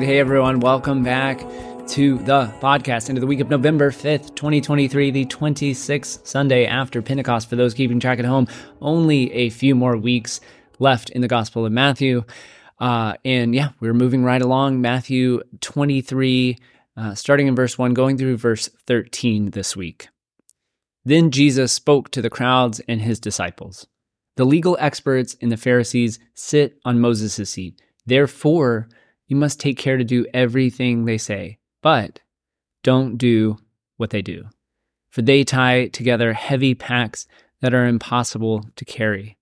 Right. Hey, everyone. Welcome back to the podcast into the week of November 5th, 2023, the 26th Sunday after Pentecost. For those keeping track at home, only a few more weeks left in the Gospel of Matthew. Uh, and yeah, we're moving right along. Matthew 23, uh, starting in verse 1, going through verse 13 this week. Then Jesus spoke to the crowds and his disciples. The legal experts and the Pharisees sit on Moses' seat. Therefore, you must take care to do everything they say, but don't do what they do. For they tie together heavy packs that are impossible to carry.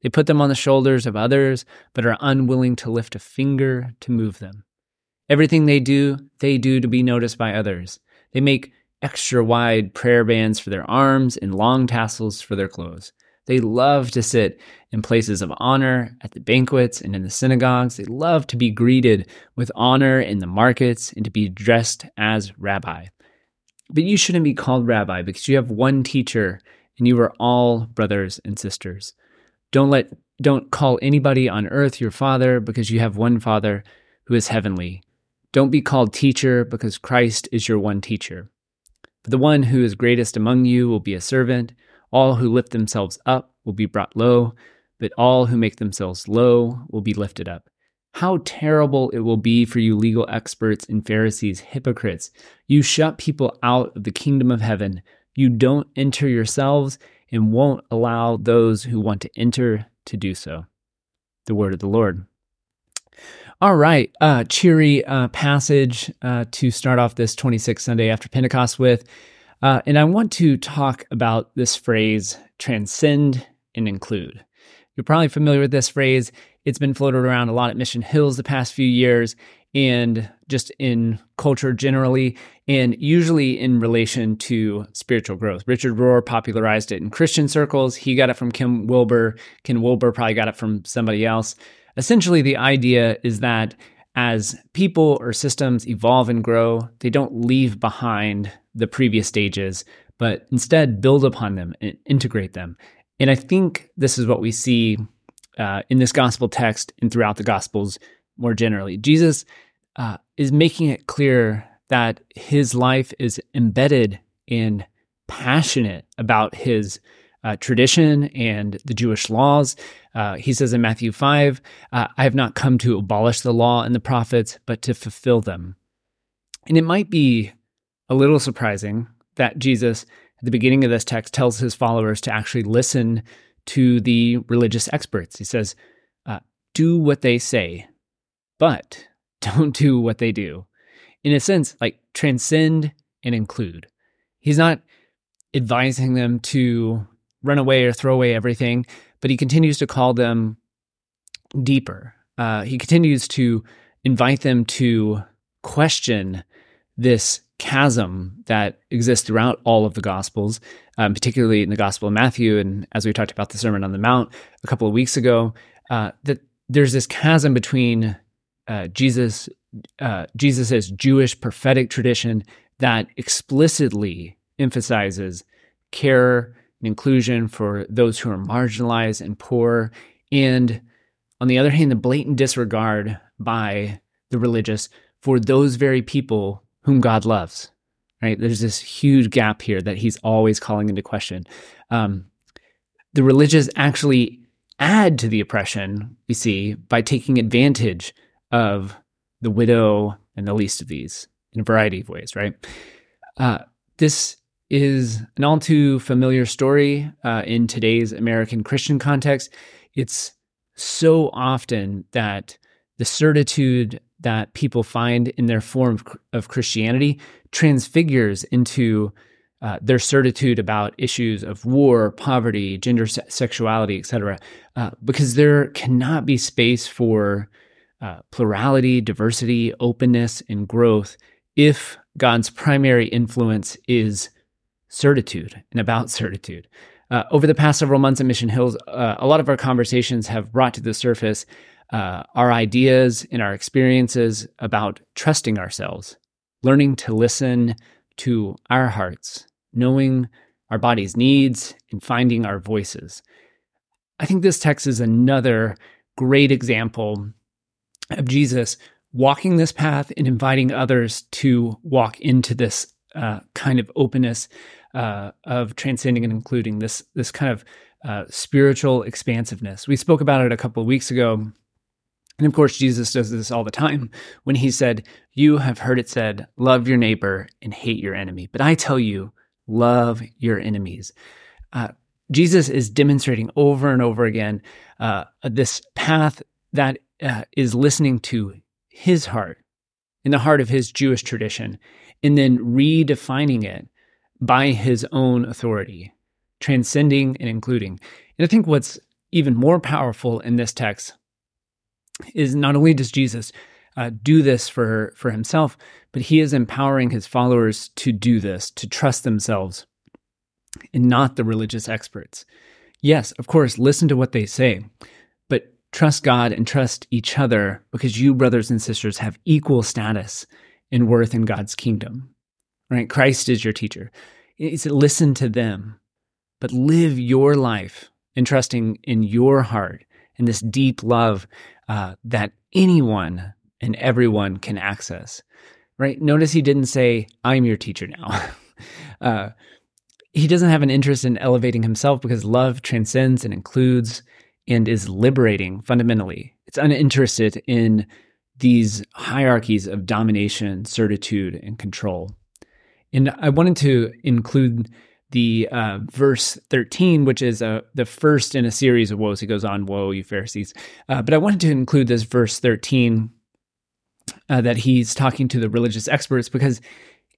They put them on the shoulders of others, but are unwilling to lift a finger to move them. Everything they do, they do to be noticed by others. They make extra wide prayer bands for their arms and long tassels for their clothes. They love to sit in places of honor at the banquets and in the synagogues. They love to be greeted with honor in the markets and to be dressed as rabbi. But you shouldn't be called rabbi because you have one teacher and you are all brothers and sisters. Don't let don't call anybody on earth your father because you have one father who is heavenly. Don't be called teacher because Christ is your one teacher. But the one who is greatest among you will be a servant. All who lift themselves up will be brought low, but all who make themselves low will be lifted up. How terrible it will be for you, legal experts and Pharisees, hypocrites! You shut people out of the kingdom of heaven. You don't enter yourselves and won't allow those who want to enter to do so. The word of the Lord. All right, uh, cheery uh, passage uh, to start off this 26th Sunday after Pentecost with. Uh, and I want to talk about this phrase, transcend and include. You're probably familiar with this phrase. It's been floated around a lot at Mission Hills the past few years and just in culture generally, and usually in relation to spiritual growth. Richard Rohr popularized it in Christian circles. He got it from Ken Wilber. Ken Wilber probably got it from somebody else. Essentially, the idea is that as people or systems evolve and grow, they don't leave behind the previous stages, but instead build upon them and integrate them. And I think this is what we see uh, in this gospel text and throughout the gospels more generally. Jesus uh, is making it clear that his life is embedded in passionate about his uh, tradition and the Jewish laws. Uh, he says in Matthew 5, uh, I have not come to abolish the law and the prophets, but to fulfill them. And it might be a little surprising that Jesus, at the beginning of this text, tells his followers to actually listen to the religious experts. He says, uh, Do what they say, but don't do what they do. In a sense, like transcend and include. He's not advising them to run away or throw away everything, but he continues to call them deeper. Uh, he continues to invite them to question this chasm that exists throughout all of the Gospels, um, particularly in the Gospel of Matthew. And as we talked about the Sermon on the Mount a couple of weeks ago, uh, that there's this chasm between uh, Jesus, uh, Jesus's Jewish prophetic tradition that explicitly emphasizes care and inclusion for those who are marginalized and poor, and on the other hand, the blatant disregard by the religious for those very people whom God loves. Right? There's this huge gap here that he's always calling into question. Um, the religious actually add to the oppression we see by taking advantage of the widow and the least of these in a variety of ways, right? Uh, this is an all too familiar story uh, in today's American Christian context. It's so often that the certitude that people find in their form of, Christianity transfigures into uh, their certitude about issues of war, poverty, gender, se- sexuality, etc., uh, because there cannot be space for uh, plurality, diversity, openness, and growth if God's primary influence is certitude and about certitude. Uh, over the past several months at Mission Hills, uh, a lot of our conversations have brought to the surface uh, our ideas and our experiences about trusting ourselves, learning to listen to our hearts, knowing our body's needs, and finding our voices. I think this text is another great example of Jesus walking this path and inviting others to walk into this uh, kind of openness uh, of transcending and including this this kind of uh, spiritual expansiveness. We spoke about it a couple of weeks ago. And of course, Jesus does this all the time when he said, You have heard it said, love your neighbor and hate your enemy. But I tell you, love your enemies. Uh, Jesus is demonstrating over and over again uh, this path that uh, is listening to his heart, in the heart of his Jewish tradition, and then redefining it by his own authority, transcending and including. And I think what's even more powerful in this text is not only does Jesus uh, do this for, for himself, but he is empowering his followers to do this, to trust themselves and not the religious experts. Yes, of course, listen to what they say, but trust God and trust each other because you, brothers and sisters, have equal status and worth in God's kingdom. Right? Christ is your teacher. It's listen to them, but live your life entrusting in your heart and this deep love uh, that anyone and everyone can access. Right? Notice he didn't say, "I'm your teacher now." uh, he doesn't have an interest in elevating himself because love transcends and includes and is liberating fundamentally. It's uninterested in these hierarchies of domination, certitude, and control. And I wanted to include the uh, verse 13, which is uh, the first in a series of woes. He goes on, Woe, you Pharisees. Uh, but I wanted to include this verse 13 uh, that he's talking to the religious experts because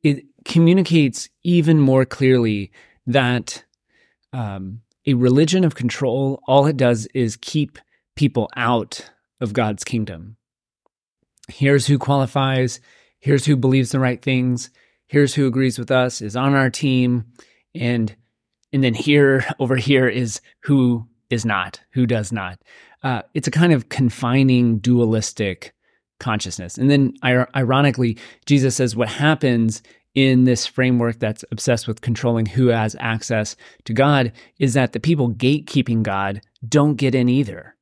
it communicates even more clearly that um, a religion of control, all it does is keep people out of God's kingdom. Here's who qualifies. Here's who believes the right things. Here's who agrees with us, is on our team. And and then here over here is who is not, who does not. Uh, it's a kind of confining dualistic consciousness. And then, ironically, Jesus says what happens in this framework that's obsessed with controlling who has access to God is that the people gatekeeping God don't get in either.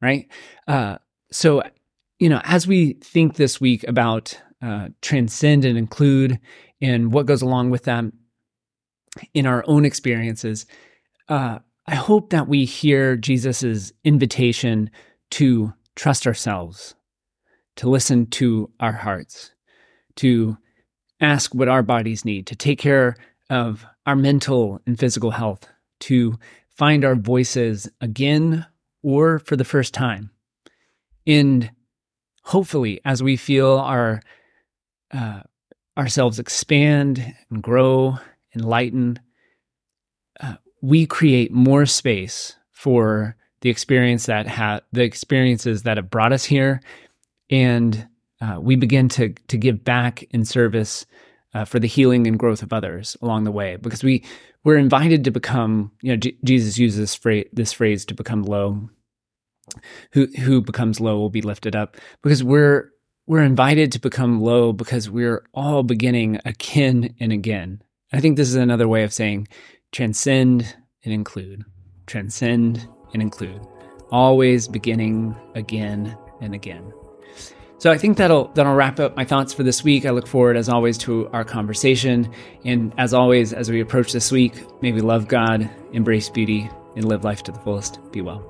Right? Uh, so, you know, as we think this week about uh, transcend and include and what goes along with them in our own experiences, uh, I hope that we hear Jesus's invitation to trust ourselves, to listen to our hearts, to ask what our bodies need, to take care of our mental and physical health, to find our voices again or for the first time. And hopefully, as we feel our uh, ourselves expand and grow, enlighten, uh, we create more space for the experience that ha- the experiences that have brought us here, and uh, we begin to to give back in service uh, for the healing and growth of others along the way. Because we we're invited to become you know J- Jesus uses this this phrase to become low who who becomes low will be lifted up because we're we're invited to become low because we're all beginning again and again I think this is another way of saying transcend and include transcend and include always beginning again and again so I think that'll that'll wrap up my thoughts for this week. I look forward, as always, to our conversation. And as always, as we approach this week, may we love God, embrace beauty, and live life to the fullest. Be well.